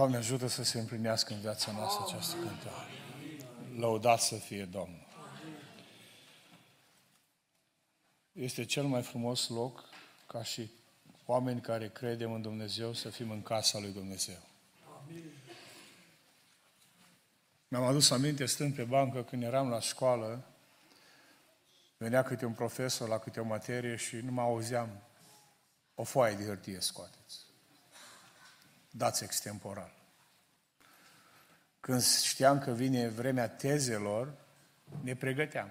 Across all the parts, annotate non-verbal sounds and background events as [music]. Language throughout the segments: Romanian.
Doamne, ajută să se împlinească în viața noastră această cântare. Lăudat să fie Domnul. Este cel mai frumos loc ca și oameni care credem în Dumnezeu să fim în casa lui Dumnezeu. Mi-am adus aminte, stând pe bancă, când eram la școală, venea câte un profesor la câte o materie și nu mă auzeam o foaie de hârtie scoateți. Dați extemporal. Când știam că vine vremea tezelor, ne pregăteam.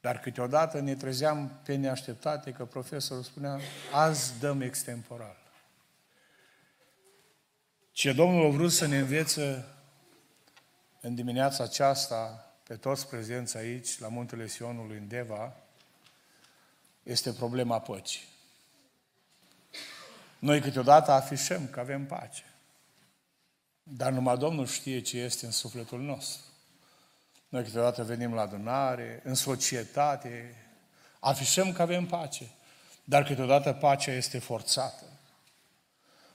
Dar câteodată ne trezeam pe neașteptate că profesorul spunea, azi dăm extemporal. Ce Domnul a vrut să ne învețe în dimineața aceasta, pe toți prezenți aici, la Muntele Sionului, în Deva, este problema păcii. Noi câteodată afișăm că avem pace. Dar numai Domnul știe ce este în sufletul nostru. Noi câteodată venim la adunare, în societate, afișăm că avem pace, dar câteodată pacea este forțată.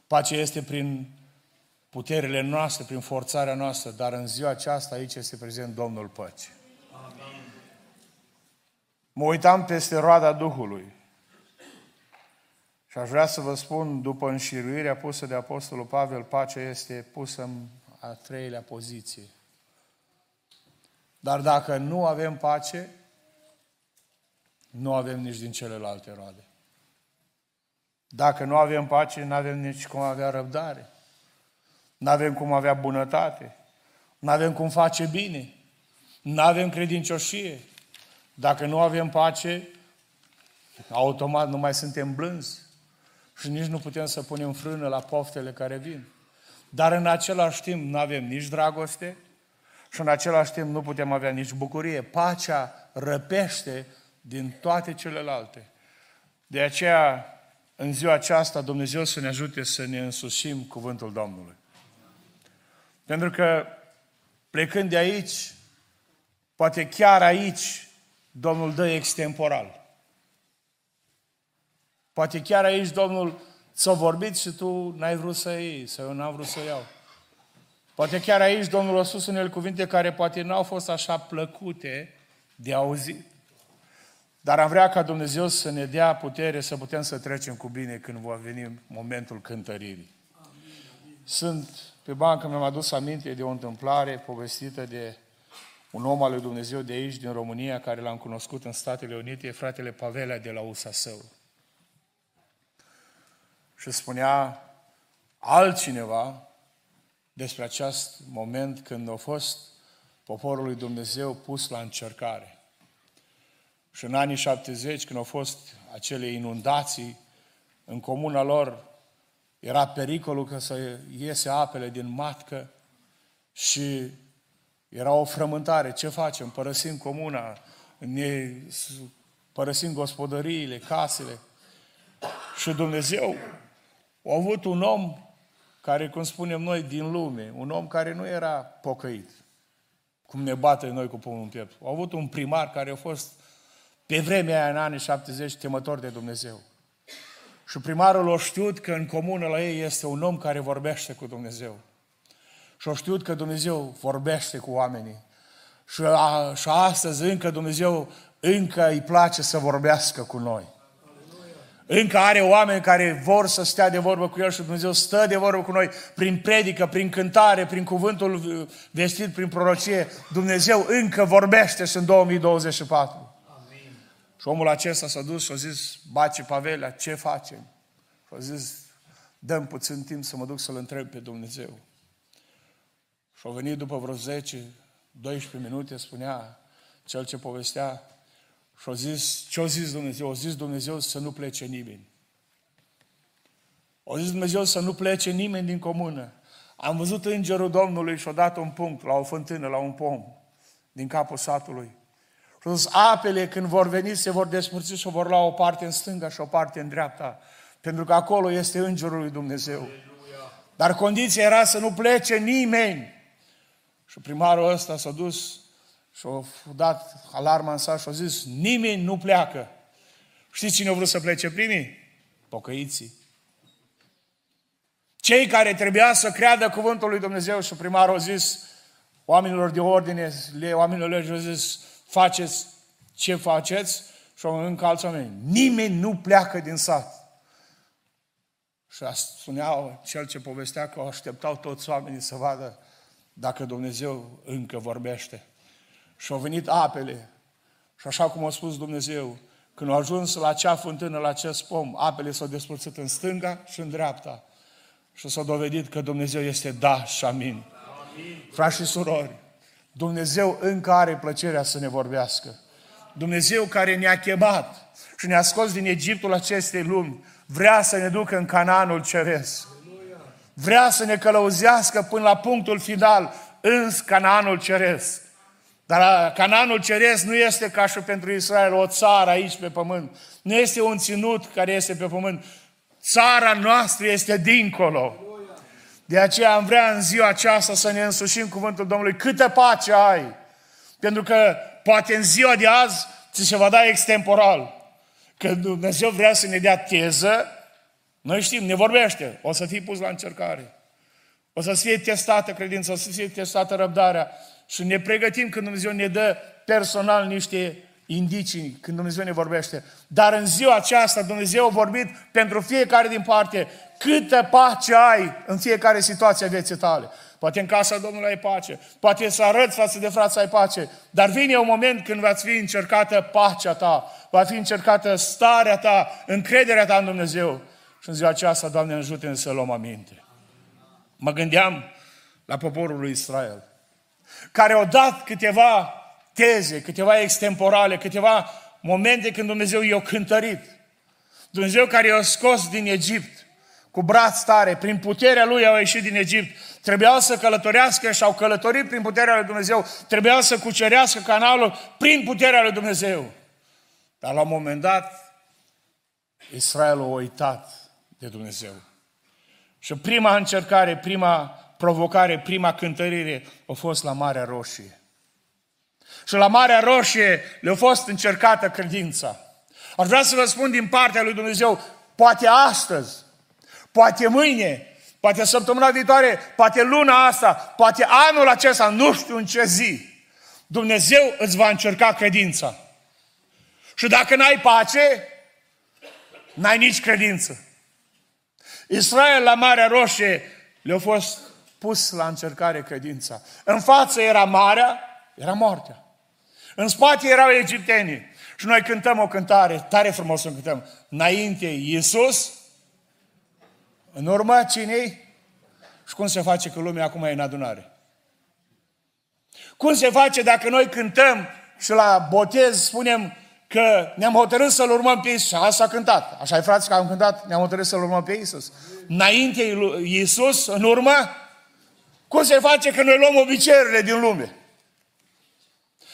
Pacea este prin puterile noastre, prin forțarea noastră, dar în ziua aceasta aici este prezent Domnul Păcii. Mă uitam peste roada Duhului și aș vrea să vă spun, după înșiruirea pusă de Apostolul Pavel, pacea este pusă în a treilea poziție. Dar dacă nu avem pace, nu avem nici din celelalte roade. Dacă nu avem pace, nu avem nici cum avea răbdare. Nu avem cum avea bunătate. Nu avem cum face bine. Nu avem credincioșie. Dacă nu avem pace, automat nu mai suntem blânzi. Și nici nu putem să punem frână la poftele care vin. Dar în același timp nu avem nici dragoste, și în același timp nu putem avea nici bucurie. Pacea răpește din toate celelalte. De aceea, în ziua aceasta, Dumnezeu să ne ajute să ne însușim cuvântul Domnului. Pentru că plecând de aici, poate chiar aici, Domnul dă extemporal. Poate chiar aici Domnul ți-a vorbit și tu n-ai vrut să iei, sau eu n-am vrut să iau. Poate chiar aici Domnul a spus în el cuvinte care poate nu au fost așa plăcute de auzit. Dar am vrea ca Dumnezeu să ne dea putere să putem să trecem cu bine când va veni momentul cântăririi. Sunt pe bancă, mi-am adus aminte de o întâmplare povestită de un om al lui Dumnezeu de aici, din România, care l-am cunoscut în Statele Unite, fratele Pavelea de la Usasău. Și spunea altcineva despre acest moment când a fost poporul lui Dumnezeu pus la încercare. Și în anii 70, când au fost acele inundații, în comuna lor era pericolul că să iese apele din matcă și era o frământare. Ce facem? Părăsim comuna, ne părăsim gospodăriile, casele. Și Dumnezeu a avut un om care, cum spunem noi, din lume, un om care nu era pocăit, cum ne bate noi cu pumnul în piept. Au avut un primar care a fost pe vremea aia, în anii 70, temător de Dumnezeu. Și primarul a știut că în comună la ei este un om care vorbește cu Dumnezeu. Și a știut că Dumnezeu vorbește cu oamenii. Și, a, și astăzi încă Dumnezeu încă îi place să vorbească cu noi. Încă are oameni care vor să stea de vorbă cu El și Dumnezeu stă de vorbă cu noi prin predică, prin cântare, prin cuvântul vestit, prin prorocie. Dumnezeu încă vorbește și în 2024. Amin. Și omul acesta s-a dus și a zis, Bace Pavelea, ce facem? Și a zis, dăm puțin timp să mă duc să-L întreb pe Dumnezeu. Și a venit după vreo 10, 12 minute, spunea cel ce povestea, și au zis, ce au zis Dumnezeu? Au zis Dumnezeu să nu plece nimeni. Au zis Dumnezeu să nu plece nimeni din comună. Am văzut îngerul Domnului și-a dat un punct la o fântână, la un pom, din capul satului. Și zis, apele când vor veni se vor despărți și vor lua o parte în stânga și o parte în dreapta. Pentru că acolo este îngerul lui Dumnezeu. Dar condiția era să nu plece nimeni. Și primarul ăsta s-a dus și au dat alarma în sat și au zis, nimeni nu pleacă. Știți cine a vrut să plece primii? Pocăiții. Cei care trebuia să creadă cuvântul lui Dumnezeu și primarul a zis oamenilor de ordine, le, oamenilor lege au zis, faceți ce faceți și au încă alți oameni. Nimeni nu pleacă din sat. Și spuneau cel ce povestea că așteptau toți oamenii să vadă dacă Dumnezeu încă vorbește. Și au venit apele. Și așa cum a spus Dumnezeu, când au ajuns la acea fântână, la acest pom, apele s-au despărțit în stânga și în dreapta. Și s-a dovedit că Dumnezeu este da și amin. amin. Frați și surori, Dumnezeu încă are plăcerea să ne vorbească. Dumnezeu care ne-a chemat și ne-a scos din Egiptul acestei lumi, vrea să ne ducă în Canaanul Ceresc. Vrea să ne călăuzească până la punctul final, în Canaanul Ceresc. Dar Canaanul Ceresc nu este ca și pentru Israel o țară aici pe pământ. Nu este un ținut care este pe pământ. Țara noastră este dincolo. De aceea am vrea în ziua aceasta să ne însușim cuvântul Domnului. Câtă pace ai! Pentru că poate în ziua de azi ți se va da extemporal. Că Dumnezeu vrea să ne dea teză, noi știm, ne vorbește, o să fii pus la încercare. O să fie testată credința, o să fie testată răbdarea. Și ne pregătim când Dumnezeu ne dă personal niște indicii, când Dumnezeu ne vorbește. Dar în ziua aceasta Dumnezeu a vorbit pentru fiecare din parte câtă pace ai în fiecare situație a vieții tale. Poate în casa Domnului ai pace, poate să arăți față de frați ai pace, dar vine un moment când va fi încercată pacea ta, va fi încercată starea ta, încrederea ta în Dumnezeu. Și în ziua aceasta, Doamne, ajută-ne să luăm aminte. Mă gândeam la poporul lui Israel, care au dat câteva teze, câteva extemporale, câteva momente când Dumnezeu i-a cântărit. Dumnezeu care i-a scos din Egipt cu braț tare, prin puterea Lui au ieșit din Egipt. Trebuiau să călătorească și au călătorit prin puterea Lui Dumnezeu. Trebuiau să cucerească canalul prin puterea Lui Dumnezeu. Dar la un moment dat, Israel a uitat de Dumnezeu. Și prima încercare, prima provocare, prima cântărire a fost la Marea Roșie. Și la Marea Roșie le-a fost încercată credința. Aș vrea să vă spun din partea lui Dumnezeu, poate astăzi, poate mâine, poate săptămâna viitoare, poate luna asta, poate anul acesta, nu știu în ce zi, Dumnezeu îți va încerca credința. Și dacă n-ai pace, n-ai nici credință. Israel la Marea Roșie le-a fost pus la încercare credința. În față era marea, era moartea. În spate erau egiptenii. Și noi cântăm o cântare, tare frumos să cântăm. Înainte Iisus, în urmă cine Și cum se face că lumea acum e în adunare? Cum se face dacă noi cântăm și la botez spunem că ne-am hotărât să-L urmăm pe Iisus. Și asta a cântat. Așa e frați că am cântat, ne-am hotărât să-L urmăm pe Iisus. Înainte Iisus, în urmă, cum se face că noi luăm obiceiurile din lume?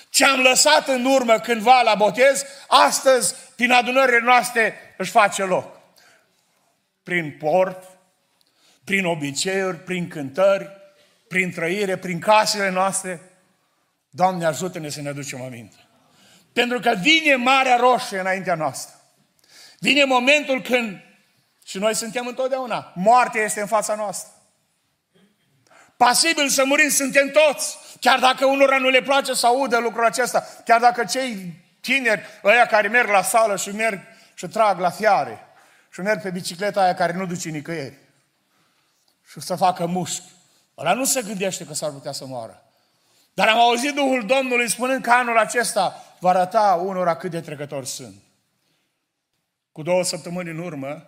Ce am lăsat în urmă cândva la botez, astăzi, prin adunările noastre, își face loc. Prin port, prin obiceiuri, prin cântări, prin trăire, prin casele noastre. Doamne, ajută-ne să ne aducem aminte. Pentru că vine Marea Roșie înaintea noastră. Vine momentul când, și noi suntem întotdeauna, moartea este în fața noastră. Pasibil să murim suntem toți. Chiar dacă unora nu le place să audă lucrul acesta, chiar dacă cei tineri, ăia care merg la sală și merg și trag la fiare, și merg pe bicicleta aia care nu duce nicăieri, și să facă mușchi, ăla nu se gândește că s-ar putea să moară. Dar am auzit Duhul Domnului spunând că anul acesta va arăta unora cât de trecători sunt. Cu două săptămâni în urmă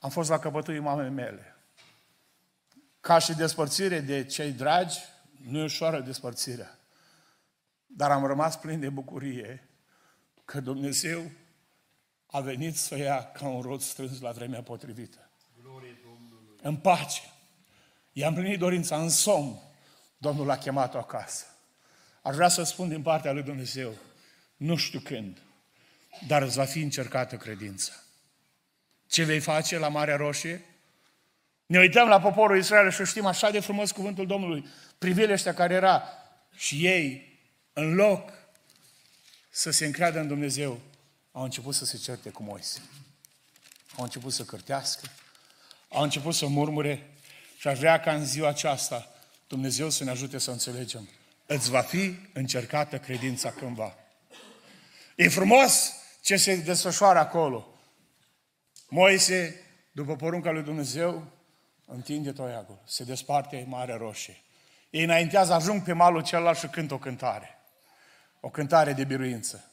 am fost la căpătâiul mamei mele. Ca și despărțire de cei dragi, nu e ușoară despărțirea. Dar am rămas plin de bucurie că Dumnezeu a venit să ia ca un rod strâns la vremea potrivită. În pace. I-am plinit dorința în somn. Domnul l-a chemat-o acasă. Aș vrea să spun din partea lui Dumnezeu, nu știu când, dar îți va fi încercată credința. Ce vei face la Marea Roșie? Ne uităm la poporul Israel și știm așa de frumos cuvântul Domnului, privile ăștia care era și ei, în loc să se încreadă în Dumnezeu, au început să se certe cu Moise. Au început să cârtească, au început să murmure și aș vrea ca în ziua aceasta Dumnezeu să ne ajute să înțelegem. Îți va fi încercată credința cândva. E frumos ce se desfășoară acolo. Moise, după porunca lui Dumnezeu, întinde toiagul, se desparte Marea Roșie. Ei înaintează, ajung pe malul celălalt și cântă o cântare. O cântare de biruință.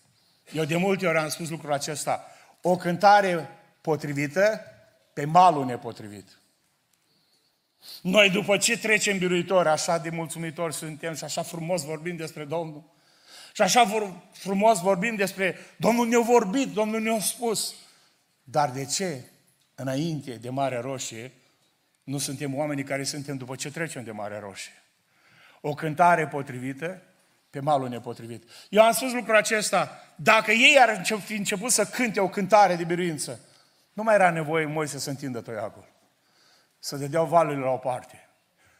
Eu de multe ori am spus lucrul acesta. O cântare potrivită pe malul nepotrivit. Noi după ce trecem biruitori, așa de mulțumitori suntem și așa frumos vorbim despre Domnul, și așa frumos vorbim despre Domnul ne-a vorbit, Domnul ne-a spus. Dar de ce înainte de Marea Roșie nu suntem oamenii care suntem după ce trecem de Marea Roșie? O cântare potrivită pe malul nepotrivit. Eu am spus lucrul acesta, dacă ei ar fi început să cânte o cântare de biruință, nu mai era nevoie Moise să întindă toiagul. Să dădeau valurile la o parte.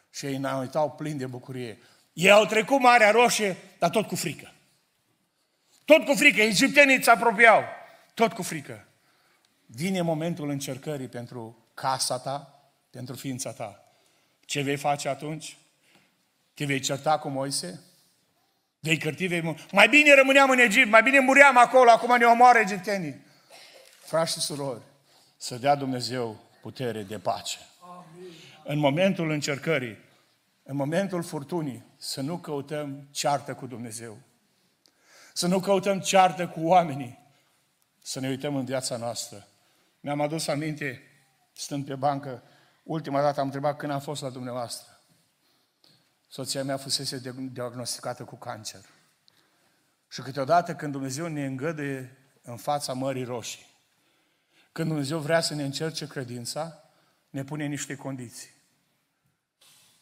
Și ei înaintau plini de bucurie. Ei au trecut Marea Roșie, dar tot cu frică. Tot cu frică. Egiptenii îți apropiau. Tot cu frică. Vine momentul încercării pentru casa ta, pentru ființa ta. Ce vei face atunci? Te vei certa cu Moise? Vei cărti, vei... Mai bine rămâneam în Egipt, mai bine muream acolo, acum ne omoară egiptenii. Frați și surori, să dea Dumnezeu putere de pace. Amin. În momentul încercării, în momentul furtunii, să nu căutăm ceartă cu Dumnezeu. Să nu căutăm ceartă cu oamenii. Să ne uităm în viața noastră. Mi-am adus aminte, stând pe bancă, ultima dată am întrebat când am fost la dumneavoastră. Soția mea fusese diagnosticată cu cancer. Și câteodată când Dumnezeu ne îngăduie în fața Mării Roșii, când Dumnezeu vrea să ne încerce credința, ne pune niște condiții.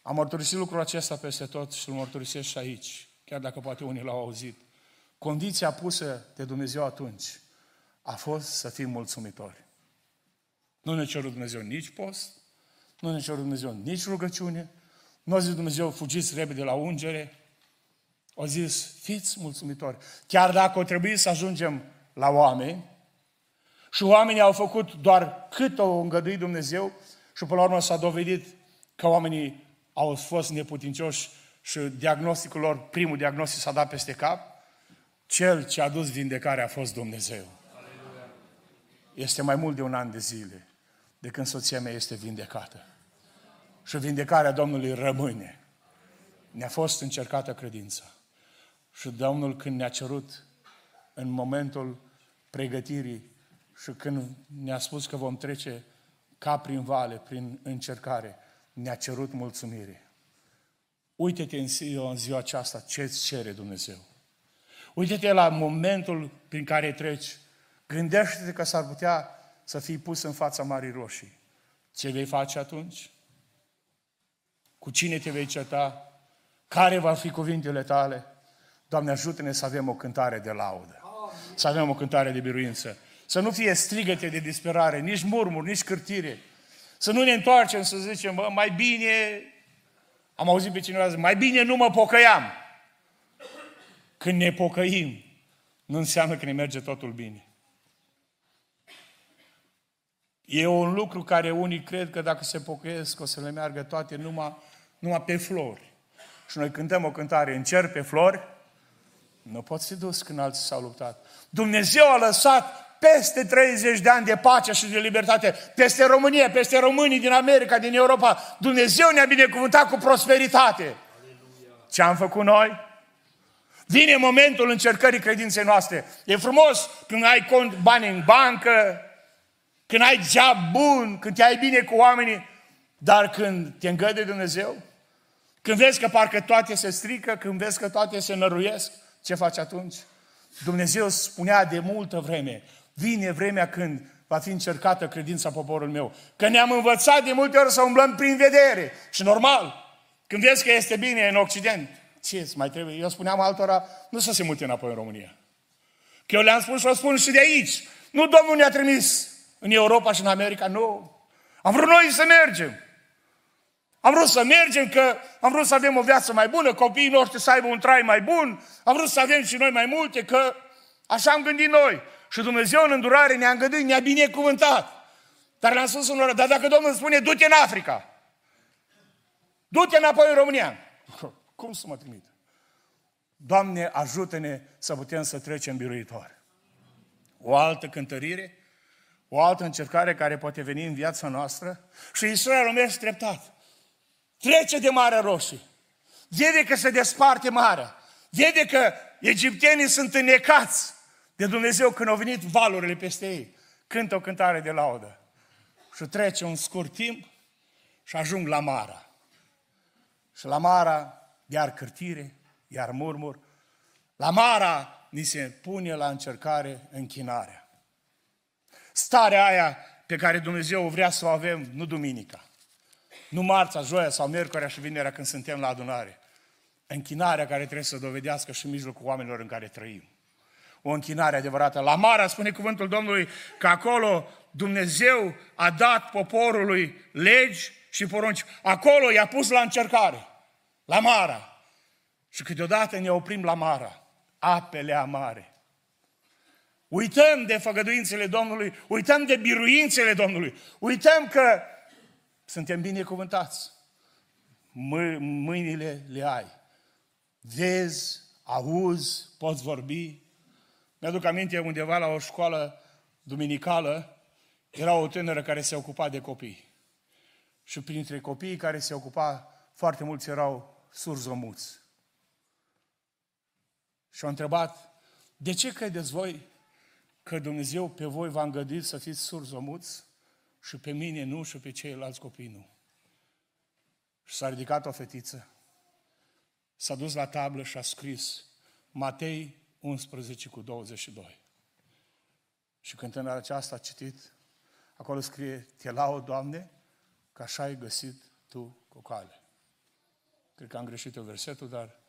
Am mărturisit lucrul acesta peste tot și îl mărturisesc și aici, chiar dacă poate unii l-au auzit. Condiția pusă de Dumnezeu atunci a fost să fim mulțumitori. Nu ne cerut Dumnezeu nici post, nu ne cerut Dumnezeu nici rugăciune, nu a zis Dumnezeu, fugiți repede la ungere, a zis, fiți mulțumitori. Chiar dacă o trebuie să ajungem la oameni, și oamenii au făcut doar cât o îngăduit Dumnezeu și până la urmă s-a dovedit că oamenii au fost neputincioși și diagnosticul lor, primul diagnostic s-a dat peste cap, cel ce a dus vindecarea a fost Dumnezeu. Este mai mult de un an de zile de când soția mea este vindecată. Și vindecarea Domnului rămâne. Ne-a fost încercată credința. Și Domnul când ne-a cerut în momentul pregătirii și când ne-a spus că vom trece ca prin vale, prin încercare, ne-a cerut mulțumire. Uite-te în ziua, în ziua aceasta ce îți cere Dumnezeu. Uite-te la momentul prin care treci. Gândește-te că s-ar putea să fii pus în fața Marii Roșii. Ce vei face atunci? Cu cine te vei certa? Care va fi cuvintele tale? Doamne, ajută-ne să avem o cântare de laudă. Să avem o cântare de biruință. Să nu fie strigăte de disperare, nici murmuri, nici cârtire. Să nu ne întoarcem să zicem, bă, mai bine, am auzit pe cineva zic, mai bine nu mă pocăiam. Când ne pocăim, nu înseamnă că ne merge totul bine. E un lucru care unii cred că dacă se pocăiesc o să le meargă toate numai, numai pe flori. Și noi cântăm o cântare în cer pe flori, nu poți fi dus când alții s-au luptat. Dumnezeu a lăsat peste 30 de ani de pace și de libertate, peste România, peste românii din America, din Europa. Dumnezeu ne-a binecuvântat cu prosperitate. Ce am făcut noi? Vine momentul încercării credinței noastre. E frumos când ai cont bani în bancă, când ai job bun, când te ai bine cu oamenii, dar când te îngăde Dumnezeu, când vezi că parcă toate se strică, când vezi că toate se năruiesc, ce faci atunci? Dumnezeu spunea de multă vreme, Vine vremea când va fi încercată credința poporul meu. Că ne-am învățat de multe ori să umblăm prin vedere. Și normal, când vezi că este bine în Occident, ce îți mai trebuie? Eu spuneam altora, nu să se mute înapoi în România. Că eu le-am spus și o spun și de aici. Nu Domnul ne-a trimis în Europa și în America, nu. Am vrut noi să mergem. Am vrut să mergem, că am vrut să avem o viață mai bună, copiii noștri să aibă un trai mai bun, am vrut să avem și noi mai multe, că așa am gândit noi. Și Dumnezeu în îndurare ne-a îngăduit, ne-a binecuvântat. Dar le-am spus unor, dar dacă Domnul îmi spune, du-te în Africa, du-te înapoi în România. [laughs] Cum să mă trimit? Doamne, ajută-ne să putem să trecem biruitor. O altă cântărire, o altă încercare care poate veni în viața noastră și Israel merge treptat. Trece de Marea Roșie. Vede că se desparte marea. Vede că egiptenii sunt înnecați de Dumnezeu când au venit valurile peste ei. Cântă o cântare de laudă. Și trece un scurt timp și ajung la Mara. Și la Mara, iar cârtire, iar murmur. La Mara ni se pune la încercare închinarea. Starea aia pe care Dumnezeu vrea să o avem, nu duminica, nu marța, joia sau miercurea și vinerea când suntem la adunare. Închinarea care trebuie să dovedească și în mijlocul oamenilor în care trăim. O închinare adevărată. La Mara spune cuvântul Domnului că acolo Dumnezeu a dat poporului legi și porunci. Acolo i-a pus la încercare. La Mara. Și câteodată ne oprim la Mara. Apele amare. Uităm de făgăduințele Domnului, uităm de biruințele Domnului, uităm că suntem binecuvântați. Mâ- mâinile le ai. Vezi, auzi, poți vorbi. Mi-aduc aminte undeva la o școală duminicală, era o tânără care se ocupa de copii. Și printre copiii care se ocupa, foarte mulți erau surzomuți. Și au întrebat, de ce credeți voi că Dumnezeu pe voi v-a îngăduit să fiți surzomuți și pe mine nu și pe ceilalți copii nu? Și s-a ridicat o fetiță, s-a dus la tablă și a scris Matei 11 cu 22. Și când tânăra aceasta a citit, acolo scrie, te laud, Doamne, că așa ai găsit Tu cu cale. Cred că am greșit eu versetul, dar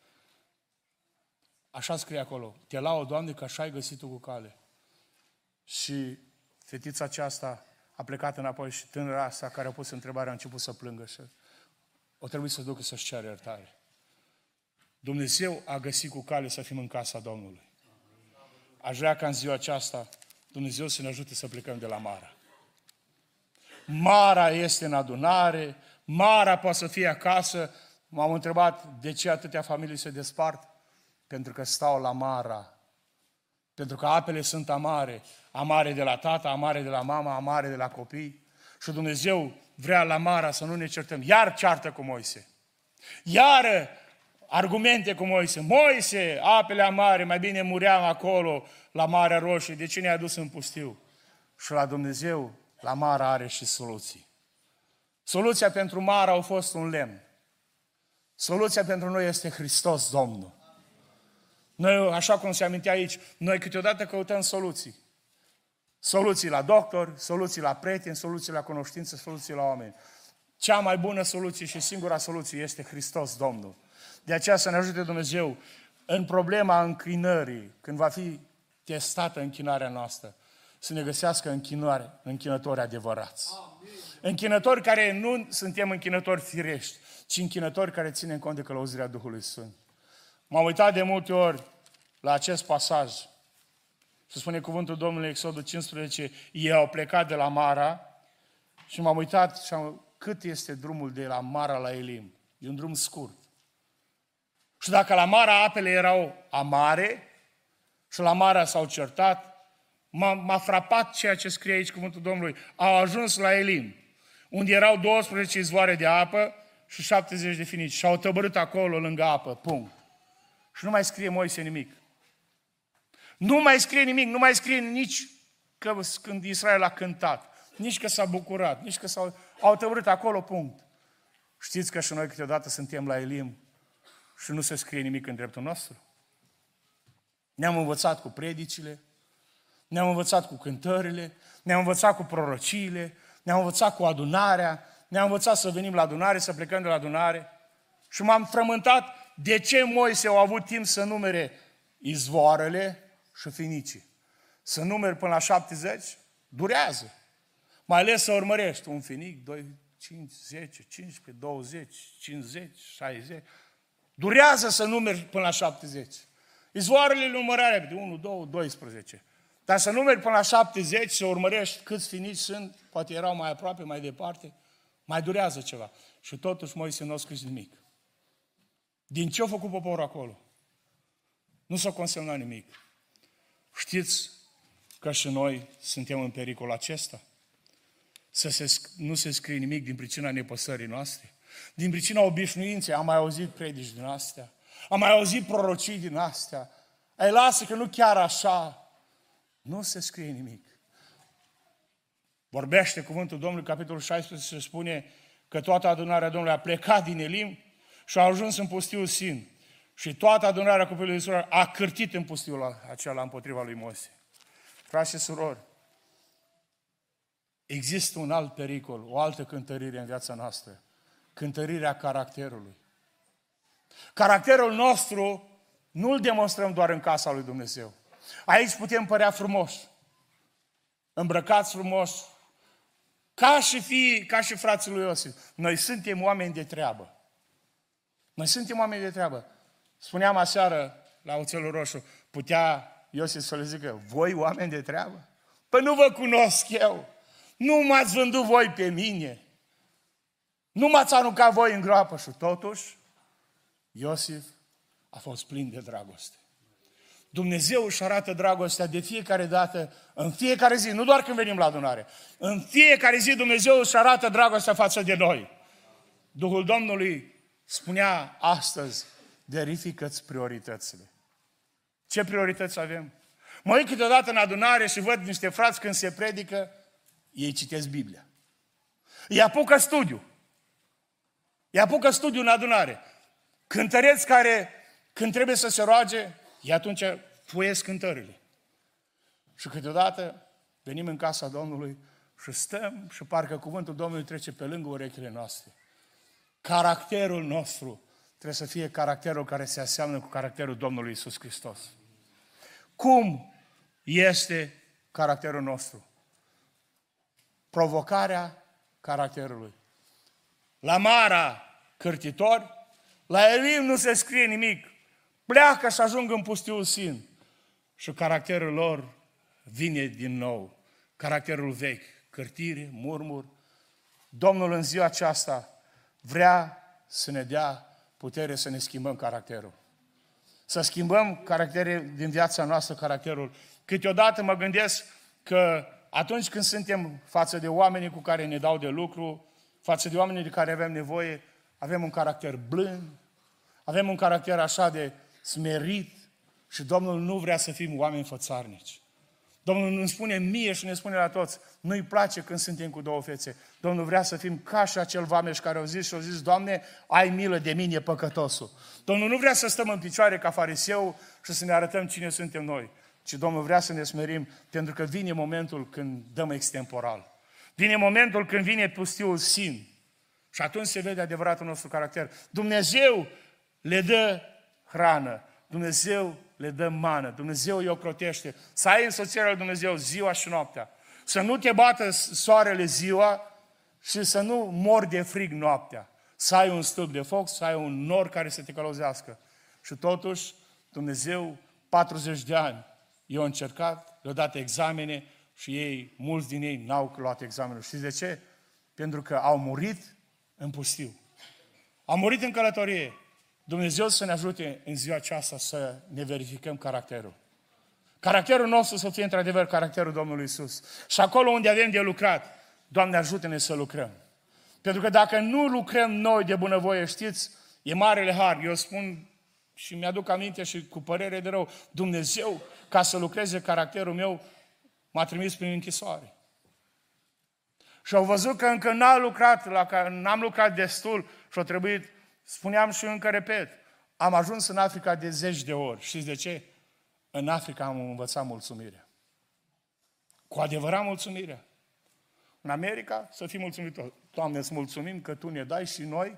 așa scrie acolo. Te laud, Doamne, că așa ai găsit Tu cu cale. Și fetița aceasta a plecat înapoi și tânăra asta care a pus întrebarea a început să plângă și o trebuie să ducă să-și ceară iertare. Dumnezeu a găsit cu cale să fim în casa Domnului. Aș vrea ca în ziua aceasta Dumnezeu să ne ajute să plecăm de la Mara. Mara este în adunare, Mara poate să fie acasă. M-am întrebat de ce atâtea familii se despart. Pentru că stau la Mara. Pentru că apele sunt amare. Amare de la tata, amare de la mama, amare de la copii. Și Dumnezeu vrea la Mara să nu ne certăm. Iar ceartă cu Moise. Iar argumente cu Moise. Moise, apele amare, mai bine muream acolo, la Marea Roșie. De ce ne-a dus în pustiu? Și la Dumnezeu, la Mara are și soluții. Soluția pentru Mara a fost un lemn. Soluția pentru noi este Hristos Domnul. Noi, așa cum se amintea aici, noi câteodată căutăm soluții. Soluții la doctor, soluții la prieteni, soluții la cunoștință, soluții la oameni. Cea mai bună soluție și singura soluție este Hristos Domnul. De aceea să ne ajute Dumnezeu în problema închinării, când va fi testată închinarea noastră, să ne găsească închinare, închinători adevărați. Amin. Închinători care nu suntem închinători firești, ci închinători care ținem cont de călăuzirea Duhului Sfânt. M-am uitat de multe ori la acest pasaj. Se spune cuvântul Domnului Exodul 15, ei au plecat de la Mara și m-am uitat și am, cât este drumul de la Mara la Elim. E un drum scurt. Și dacă la Mara apele erau amare și la Mara s-au certat, m-a, m-a frapat ceea ce scrie aici cuvântul Domnului. Au ajuns la Elim, unde erau 12 izvoare de apă și 70 de finici. Și au tăbărât acolo lângă apă, punct. Și nu mai scrie Moise nimic. Nu mai scrie nimic, nu mai scrie nici că când Israel a cântat, nici că s-a bucurat, nici că s-au au tăbărât acolo, punct. Știți că și noi câteodată suntem la Elim și nu se scrie nimic în dreptul nostru? Ne-am învățat cu predicile, ne-am învățat cu cântările, ne-am învățat cu prorociile, ne-am învățat cu adunarea, ne-am învățat să venim la adunare, să plecăm de la adunare și m-am frământat de ce Moise au avut timp să numere izvoarele și finicii. Să numeri până la 70 durează. Mai ales să urmărești un finic, 2, 5, 10, 15, 20, 50, 60. Durează să numeri până la 70. Izvoarele numărare de 1, 2, 12. Dar să nu mergi până la 70, să urmărești câți finici sunt, poate erau mai aproape, mai departe, mai durează ceva. Și totuși Moise nu a scris nimic. Din ce a făcut poporul acolo? Nu s-a consemnat nimic. Știți că și noi suntem în pericol acesta? Să se, nu se scrie nimic din pricina nepăsării noastre? Din pricina obișnuinței, am mai auzit predici din astea, am mai auzit prorocii din astea, ai lasă că nu chiar așa, nu se scrie nimic. Vorbește cuvântul Domnului, capitolul 16, se spune că toată adunarea Domnului a plecat din Elim și a ajuns în pustiul Sin. Și toată adunarea copilului Israel a cârtit în pustiul acela împotriva lui Moise. Frați și surori, există un alt pericol, o altă cântărire în viața noastră. Cântărirea caracterului. Caracterul nostru nu îl demonstrăm doar în casa lui Dumnezeu. Aici putem părea frumos, îmbrăcați frumos, ca și fii, ca și frații lui Iosif. Noi suntem oameni de treabă. Noi suntem oameni de treabă. Spuneam aseară la Oțelul Roșu, putea Iosif să le zică, voi oameni de treabă? Păi nu vă cunosc eu. Nu m-ați vândut voi pe mine. Nu m-ați aruncat voi în groapă și totuși Iosif a fost plin de dragoste. Dumnezeu își arată dragostea de fiecare dată, în fiecare zi, nu doar când venim la adunare. În fiecare zi Dumnezeu își arată dragostea față de noi. Duhul Domnului spunea astăzi, verifică-ți prioritățile. Ce priorități avem? Mă uit câteodată în adunare și văd niște frați când se predică, ei citesc Biblia. Îi apucă studiu. Îi apucă studiu în adunare. Cântăreți care, când trebuie să se roage, ei atunci puiesc cântările. Și câteodată venim în casa Domnului și stăm și parcă cuvântul Domnului trece pe lângă urechile noastre. Caracterul nostru trebuie să fie caracterul care se aseamnă cu caracterul Domnului Isus Hristos. Cum este caracterul nostru? Provocarea caracterului. La Mara, cârtitori, la Elim nu se scrie nimic. Pleacă și ajung în pustiul Sin. Și caracterul lor vine din nou. Caracterul vechi, cârtire, murmur. Domnul în ziua aceasta vrea să ne dea putere să ne schimbăm caracterul. Să schimbăm caracterul din viața noastră, caracterul. Câteodată mă gândesc că atunci când suntem față de oamenii cu care ne dau de lucru, față de oamenii de care avem nevoie, avem un caracter blând, avem un caracter așa de smerit și Domnul nu vrea să fim oameni fățarnici. Domnul nu spune mie și ne spune la toți, nu-i place când suntem cu două fețe. Domnul vrea să fim ca și acel vameș care au zis și au zis, Doamne, ai milă de mine, păcătosul. Domnul nu vrea să stăm în picioare ca fariseu și să ne arătăm cine suntem noi, ci Domnul vrea să ne smerim pentru că vine momentul când dăm extemporal. Vine momentul când vine pustiul sin. Și atunci se vede adevăratul nostru caracter. Dumnezeu le dă hrană. Dumnezeu le dă mană. Dumnezeu îi ocrotește. Să ai însoțirea lui Dumnezeu ziua și noaptea. Să nu te bată soarele ziua și să nu mori de frig noaptea. Să ai un stâlp de foc, să ai un nor care să te călăuzească. Și totuși, Dumnezeu, 40 de ani, i-a încercat, le-a dat examene și ei, mulți din ei, n-au luat examenul. Știți de ce? Pentru că au murit în pustiu. Au murit în călătorie. Dumnezeu să ne ajute în ziua aceasta să ne verificăm caracterul. Caracterul nostru să fie într-adevăr caracterul Domnului Isus. Și acolo unde avem de lucrat, Doamne ajută-ne să lucrăm. Pentru că dacă nu lucrăm noi de bunăvoie, știți, e marele har. Eu spun și mi-aduc aminte și cu părere de rău, Dumnezeu, ca să lucreze caracterul meu, m-a trimis prin închisoare. Și au văzut că încă n-am lucrat, la, n-am lucrat destul și a trebuit Spuneam și încă repet, am ajuns în Africa de zeci de ori. Știți de ce? În Africa am învățat mulțumirea. Cu adevărat mulțumirea. În America să fii mulțumit. Doamne, îți mulțumim că Tu ne dai și noi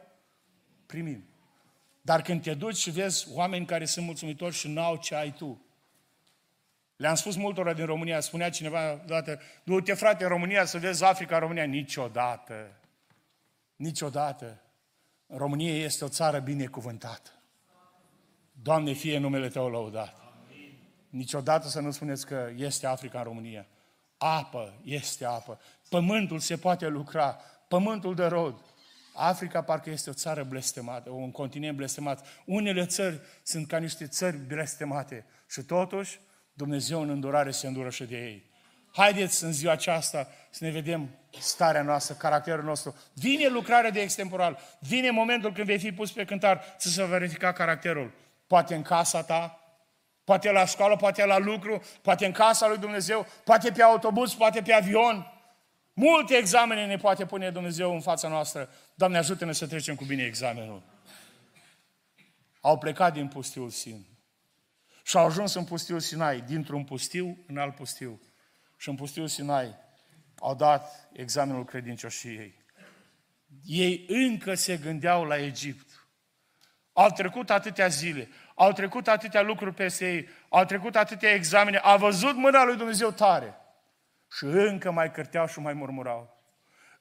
primim. Dar când te duci și vezi oameni care sunt mulțumitori și n-au ce ai tu, le-am spus multora din România, spunea cineva dată, du-te frate în România să vezi Africa în România. Niciodată. Niciodată. România este o țară binecuvântată. Doamne, fie numele Tău lăudat. niciodată să nu spuneți că este Africa în România. Apă, este apă. Pământul se poate lucra, pământul de rod. Africa parcă este o țară blestemată, un continent blestemat. Unele țări sunt ca niște țări blestemate și totuși Dumnezeu în îndurare se îndură și de ei. Haideți în ziua aceasta să ne vedem starea noastră, caracterul nostru. Vine lucrarea de extemporal. Vine momentul când vei fi pus pe cântar să se verifica caracterul. Poate în casa ta, poate la școală, poate la lucru, poate în casa lui Dumnezeu, poate pe autobuz, poate pe avion. Multe examene ne poate pune Dumnezeu în fața noastră. Doamne, ajută-ne să trecem cu bine examenul. Au plecat din pustiul Sin. Și au ajuns în pustiul Sinai, dintr-un pustiu în alt pustiu. Și în pustiul Sinai au dat examenul credincioșiei. Ei încă se gândeau la Egipt. Au trecut atâtea zile, au trecut atâtea lucruri peste ei, au trecut atâtea examene, au văzut mâna lui Dumnezeu tare. Și încă mai cărteau și mai murmurau.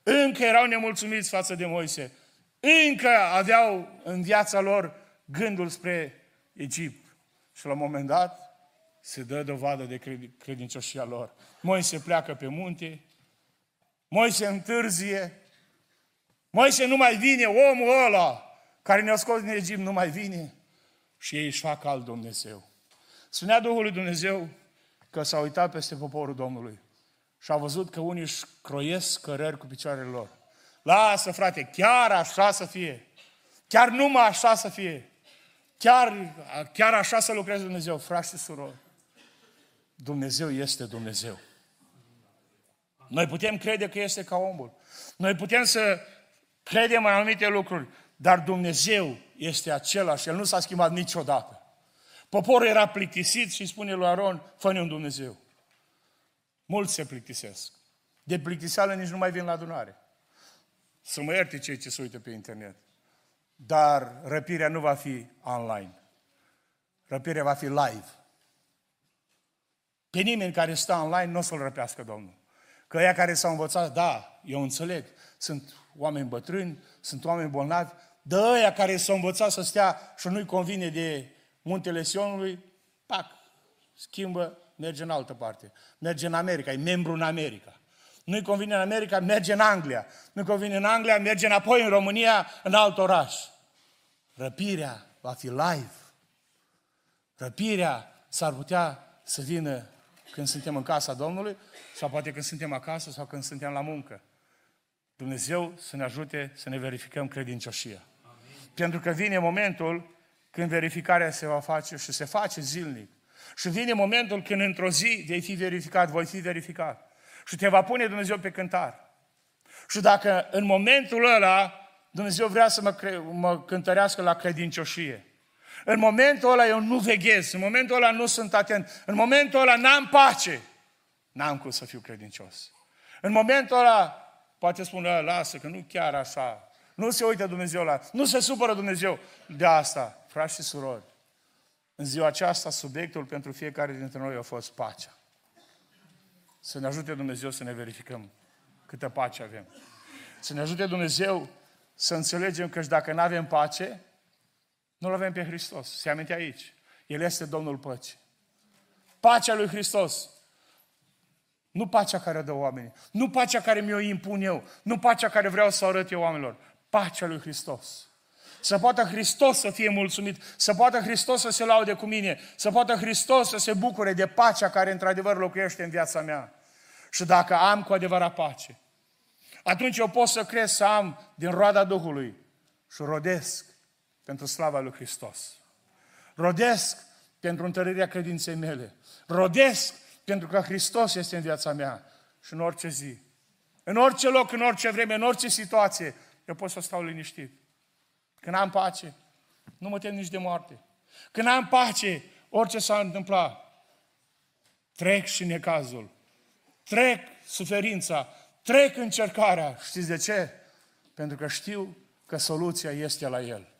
Încă erau nemulțumiți față de Moise. Încă aveau în viața lor gândul spre Egipt. Și la un moment dat se dă dovadă de credincioșia lor. Moise pleacă pe munte, Moise întârzie, Moise nu mai vine, omul ăla care ne-a scos din Egipt nu mai vine și ei își fac alt Dumnezeu. Spunea Duhul lui Dumnezeu că s-a uitat peste poporul Domnului și a văzut că unii își croiesc cărări cu picioarele lor. Lasă, frate, chiar așa să fie. Chiar numai așa să fie. Chiar, chiar așa să lucreze Dumnezeu, frați și surori. Dumnezeu este Dumnezeu. Noi putem crede că este ca omul. Noi putem să credem în anumite lucruri, dar Dumnezeu este același. El nu s-a schimbat niciodată. Poporul era plictisit și spune lui Aron, fă un Dumnezeu. Mulți se plictisesc. De plictiseală nici nu mai vin la adunare. Să mă ierte cei ce se uită pe internet. Dar răpirea nu va fi online. Răpirea va fi live. Pe nimeni care stă online nu o să-l răpească Domnul. Că ea care s-au învățat, da, eu înțeleg, sunt oameni bătrâni, sunt oameni bolnavi, de ăia care s-au învățat să stea și nu-i convine de muntele Sionului, pac, schimbă, merge în altă parte. Merge în America, e membru în America. Nu-i convine în America, merge în Anglia. Nu-i convine în Anglia, merge înapoi în România, în alt oraș. Răpirea va fi live. Răpirea s-ar putea să vină când suntem în casa Domnului, sau poate când suntem acasă, sau când suntem la muncă. Dumnezeu să ne ajute să ne verificăm credincioșia. Amin. Pentru că vine momentul când verificarea se va face și se face zilnic. Și vine momentul când într-o zi vei fi verificat, voi fi verificat. Și te va pune Dumnezeu pe cântar. Și dacă în momentul ăla Dumnezeu vrea să mă, cre- mă cântărească la credincioșie, în momentul ăla eu nu veghez, în momentul ăla nu sunt atent, în momentul ăla n-am pace, n-am cum să fiu credincios. În momentul ăla poate spune, lasă, că nu chiar așa, nu se uită Dumnezeu la, nu se supără Dumnezeu de asta. Frați și surori, în ziua aceasta subiectul pentru fiecare dintre noi a fost pacea. Să ne ajute Dumnezeu să ne verificăm câtă pace avem. Să ne ajute Dumnezeu să înțelegem că și dacă nu avem pace, nu-L avem pe Hristos. Se aminte aici. El este Domnul păcii. Pacea lui Hristos. Nu pacea care o dă oamenii. Nu pacea care mi-o impun eu. Nu pacea care vreau să o arăt eu oamenilor. Pacea lui Hristos. Să poată Hristos să fie mulțumit, să poată Hristos să se laude cu mine, să poată Hristos să se bucure de pacea care într-adevăr locuiește în viața mea. Și dacă am cu adevărat pace, atunci eu pot să cresc să am din roada Duhului și rodesc pentru slava lui Hristos. Rodesc pentru întărirea credinței mele. Rodesc pentru că Hristos este în viața mea și în orice zi. În orice loc, în orice vreme, în orice situație, eu pot să stau liniștit. Când am pace, nu mă tem nici de moarte. Când am pace, orice s-a întâmplat, trec și necazul, trec suferința, trec încercarea. Știți de ce? Pentru că știu că soluția este la El.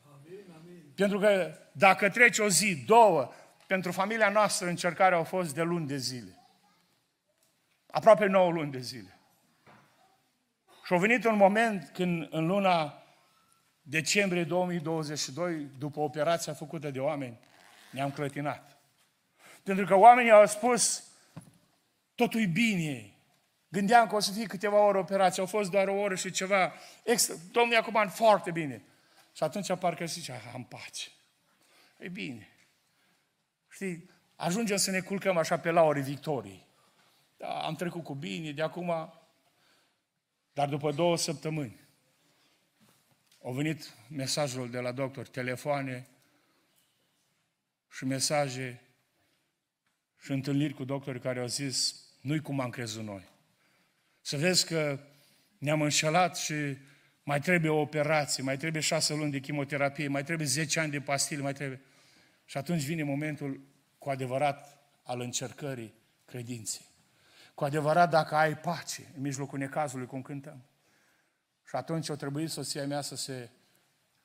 Pentru că dacă trece o zi, două, pentru familia noastră încercarea au fost de luni de zile. Aproape 9 luni de zile. Și a venit un moment când în luna decembrie 2022, după operația făcută de oameni, ne-am clătinat. Pentru că oamenii au spus, totul e bine. Gândeam că o să fie câteva ore operație, au fost doar o oră și ceva. Extra. Domnul Iacoban, foarte bine. Și atunci parcă zice, am pace. E bine. Știi, ajungem să ne culcăm așa pe lauri victorii. Da, am trecut cu bine, de acum... Dar după două săptămâni, au venit mesajul de la doctor, telefoane și mesaje și întâlniri cu doctorii care au zis, nu-i cum am crezut noi. Să vezi că ne-am înșelat și mai trebuie o operație, mai trebuie șase luni de chimioterapie, mai trebuie zece ani de pastile, mai trebuie... Și atunci vine momentul cu adevărat al încercării credinței. Cu adevărat dacă ai pace în mijlocul necazului, cum cântăm. Și atunci o trebuie soția mea să se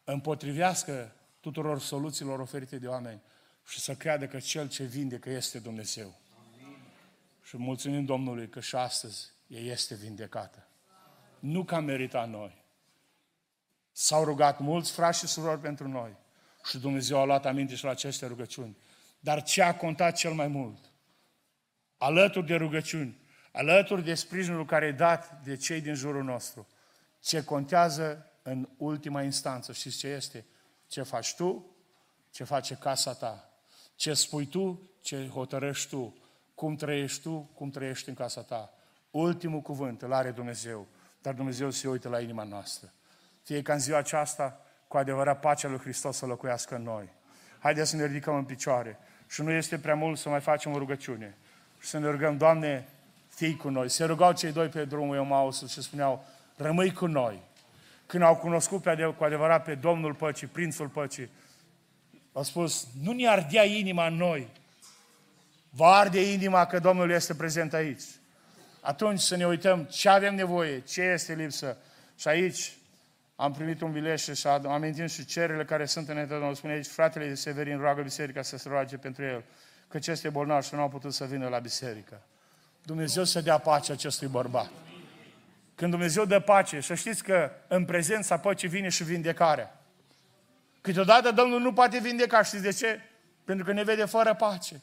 împotrivească tuturor soluțiilor oferite de oameni și să creadă că Cel ce vindecă este Dumnezeu. Amin. Și mulțumim Domnului că și astăzi ea este vindecată. Nu că am meritat noi. S-au rugat mulți frați și surori pentru noi. Și Dumnezeu a luat aminte și la aceste rugăciuni. Dar ce a contat cel mai mult? Alături de rugăciuni, alături de sprijinul care e dat de cei din jurul nostru, ce contează în ultima instanță, știți ce este? Ce faci tu, ce face casa ta. Ce spui tu, ce hotărăști tu. Cum trăiești tu, cum trăiești în casa ta. Ultimul cuvânt îl are Dumnezeu, dar Dumnezeu se uită la inima noastră. Fie ca în ziua aceasta, cu adevărat, pacea lui Hristos să locuiască în noi. Haideți să ne ridicăm în picioare. Și nu este prea mult să mai facem o rugăciune. Și să ne rugăm, Doamne, fii cu noi. Se rugau cei doi pe drumul Emausul și spuneau, rămâi cu noi. Când au cunoscut pe adev- cu adevărat pe Domnul Păcii, Prințul Păcii, au spus, nu ne ardea inima în noi. Vă arde inima că Domnul este prezent aici. Atunci să ne uităm ce avem nevoie, ce este lipsă. Și aici am primit un bilet și am amintit și cererile care sunt în Domnul. Spune aici, fratele de Severin roagă biserica să se roage pentru el, că ce este bolnav și nu a putut să vină la biserică. Dumnezeu să dea pace acestui bărbat. Când Dumnezeu dă pace, să știți că în prezența păcii vine și vindecarea. Câteodată Domnul nu poate vindeca, știți de ce? Pentru că ne vede fără pace.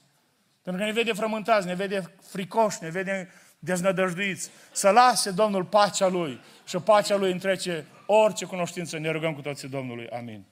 Pentru că ne vede frământați, ne vede fricoși, ne vede deznădăjduiți. Să lase Domnul pacea Lui și pacea Lui întrece orice cunoștință. Ne rugăm cu toții Domnului. Amin.